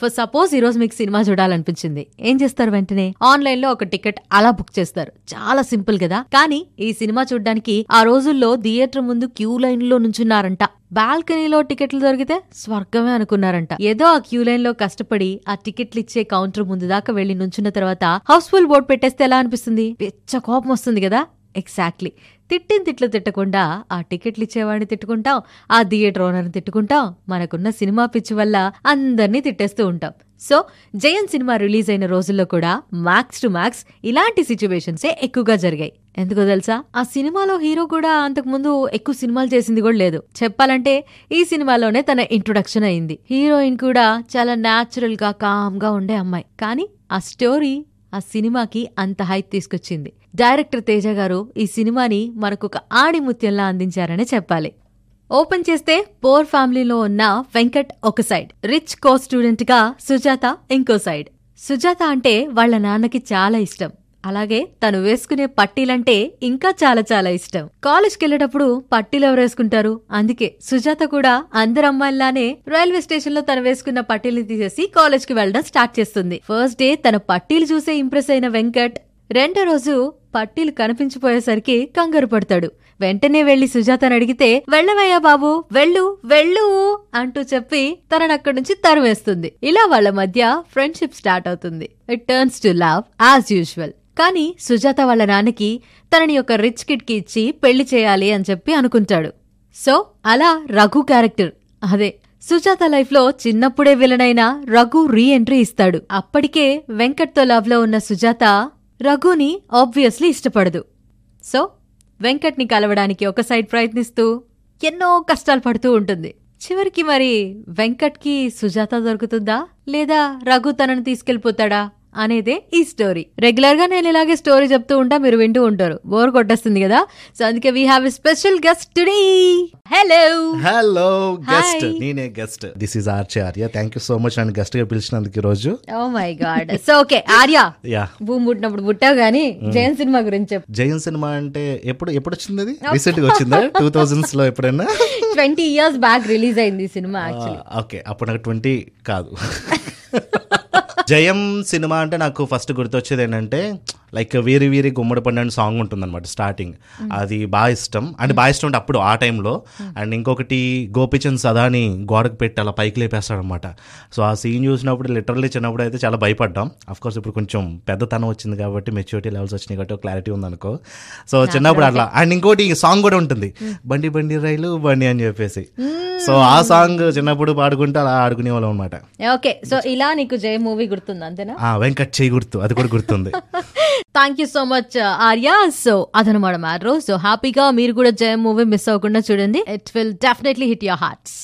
For suppose ఈ రోజు మీకు సినిమా చూడాలనిపించింది. ఏం చేస్తారు వెంటనే? ఆన్లైన్లో ఒక టికెట్ అలా బుక్ చేస్తారు. చాలా సింపుల్ కదా? కానీ ఈ సినిమా చూడడానికి ఆ రోజుల్లో థియేటర్ ముందు క్యూ లైన్లో నుంచున్నారంట. బాల్కనీలో టికెట్లు దొరికితే స్వర్గమే అనుకున్నారంట. ఏదో ఆ క్యూ లైన్లో కష్టపడి ఆ టికెట్లు ఇచ్చే కౌంటర్ ముందు దాకా వెళ్ళి నుంచున్న తర్వాత హౌస్ఫుల్ బోర్డు పెట్టేస్తే ఎలా అనిపిస్తుంది? పెచ్చ కోపం వస్తుంది కదా? ఎగ్జాక్ట్లీ తిట్టిన తిట్లు తిట్టకుండా ఆ టికెట్లు ఇచ్చేవాడిని తిట్టుకుంటాం ఆ థియేటర్ ఓనర్ని తిట్టుకుంటాం మనకున్న సినిమా పిచ్చి వల్ల అందరినీ తిట్టేస్తూ ఉంటాం. సో జయన్ సినిమా రిలీజ్ అయిన రోజుల్లో కూడా మ్యాక్స్ టు మ్యాక్స్ ఇలాంటి సిచ్యువేషన్సే ఎక్కువగా జరిగాయి. ఎందుకో తెలుసా? ఆ సినిమాలో హీరో కూడా అంతకుముందు ఎక్కువ సినిమాలు చేసింది కూడా లేదు. చెప్పాలంటే ఈ సినిమాలోనే తన ఇంట్రొడక్షన్ అయింది. హీరోయిన్ కూడా చాలా న్యాచురల్గా కామ్గా ఉండే అమ్మాయి. కానీ ఆ స్టోరీ ఆ సినిమాకి అంత హైప్ తీసుకొచ్చింది. డైరెక్టర్ తేజ గారు ఈ సినిమాని మనకొక ఆణిముత్యంలా అందించారనే చెప్పాలి. ఓపెన్ చేస్తే పోర్ ఫ్యామిలీలో ఉన్న వెంకట్ ఒక సైడ్ రిచ్ కో స్టూడెంట్గా సుజాత ఇంకో సైడ్. సుజాత అంటే వాళ్ళ నాన్నకి చాలా ఇష్టం. అలాగే తను వేసుకునే పట్టీలంటే ఇంకా చాలా చాలా ఇష్టం. కాలేజ్కి వెళ్ళేటప్పుడు పట్టీలు ఎవరు వేసుకుంటారు? అందుకే సుజాత కూడా అందరు అమ్మాయిలానే రైల్వే స్టేషన్లో తను వేసుకున్న పట్టీలు తీసేసి కాలేజ్కి వెళ్ళడం స్టార్ట్ చేస్తుంది. ఫస్ట్ డే తన పట్టీలు చూసే ఇంప్రెస్ అయిన వెంకట్ రెండో రోజు పట్టీలు కనిపించిపోయేసరికి కంగారు పడతాడు. వెంటనే వెళ్ళి సుజాతను అడిగితే వెళ్ళవయ్యా బాబు వెళ్ళు వెళ్ళు అంటూ చెప్పి తనని అక్కడి నుంచి తరువేస్తుంది ఇలా వాళ్ళ మధ్య ఫ్రెండ్షిప్ స్టార్ట్ అవుతుంది. It turns to love as usual కానీ సుజాత వాళ్ళ నాన్నకి తనని ఒక రిచ్ కిడ్కి ఇచ్చి పెళ్ళి చేయాలి అని చెప్పి అనుకుంటాడు. సో అలా రఘు క్యారెక్టర్. అదే సుజాత లైఫ్లో చిన్నప్పుడే విలనైన రఘు రీ ఎంట్రీ ఇస్తాడు. అప్పటికే వెంకట్తో లవ్లో ఉన్న సుజాత రఘుని ఆబ్వియస్లీ ఇష్టపడదు. సో వెంకట్ని కలవడానికి ఒక సైడ్ ప్రయత్నిస్తూ ఎన్నో కష్టాలు పడుతూ ఉంటుంది. చివరికి మరి వెంకట్కి సుజాత దొరుకుతుందా? లేదా రఘు తనను తీసుకెళ్ళిపోతాడా అనేదే ఈ స్టోరీ రెగ్యులర్గా నేను ఇలాగే స్టోరీ చెప్తూ ఉంటా మీరు వింటూ ఉంటారు. బోర్ కొట్టేస్తుంది కదా. సో అందుకే we have a special guest today hello hello guest. నేనే guest this is Archarya thank you so much నన్ను గెస్ట్గా పిలిచినందుకు ఈ రోజు ఓ my god so okay Arya yeah భూమి పుట్టినప్పుడు పుట్టావు గానీ జయన్ సినిమా గురించి చెప్పు. జయన్ సినిమా అంటే ఎప్పుడు ఎప్పుడు వచ్చింది అది? రీసెంట్గా వచ్చిందా? టూ థౌజండ్స్లో ఎప్పుడైనా? ట్వంటీ ఇయర్స్ బ్యాక్ రిలీజ్ అయింది ఈ సినిమా యాక్చువల్లీ ఓకే అప్పుడు నాకు ట్వంటీ కాదు. జయం సినిమా అంటే నాకు ఫస్ట్ గుర్తొచ్చేది ఏంటంటే లైక్ వీరి వీరి గుమ్మడి పండు అని సాంగ్ ఉంటుందన్నమాట స్టార్టింగ్ అది బాగా ఇష్టం. అంటే బాగా ఇష్టం అంటే అప్పుడు ఆ టైంలో అండ్ ఇంకొకటి గోపిచంద్ సదాని గోడకు పెట్టి అలా పైకి లేపేస్తాడు అనమాట సో ఆ సీన్ చూసినప్పుడు లిటరల్లీ చిన్నప్పుడు అయితే చాలా భయపడ్డాం. కోర్స్ ఇప్పుడు కొంచెం పెద్దతనం వచ్చింది కాబట్టి మెచ్యూరిటీ లెవెల్స్ వచ్చినాయి కాబట్టి క్లారిటీ ఉందనుకో. సో చిన్నప్పుడు అట్లా. అండ్ ఇంకోటి సాంగ్ కూడా ఉంటుంది. బండి బండి రైలు బండి అని చెప్పేసి. సో ఆ సాంగ్ చిన్నప్పుడు పాడుకుంటే అలా ఆడుకునే వాళ్ళం అనమాట ఓకే సో ఇలా నీకు జయ మూవీ గుర్తుంది అంతేనా? వెంకట్ చేయి గుర్తు. అది కూడా గుర్తుంది. Thank you so much Arya so అదనమాట మ్యాటర్ సో హ్యాపీగా మీరు కూడా జయం మూవీ మిస్ అవ్వకుండా చూడండి. It will definitely hit your hearts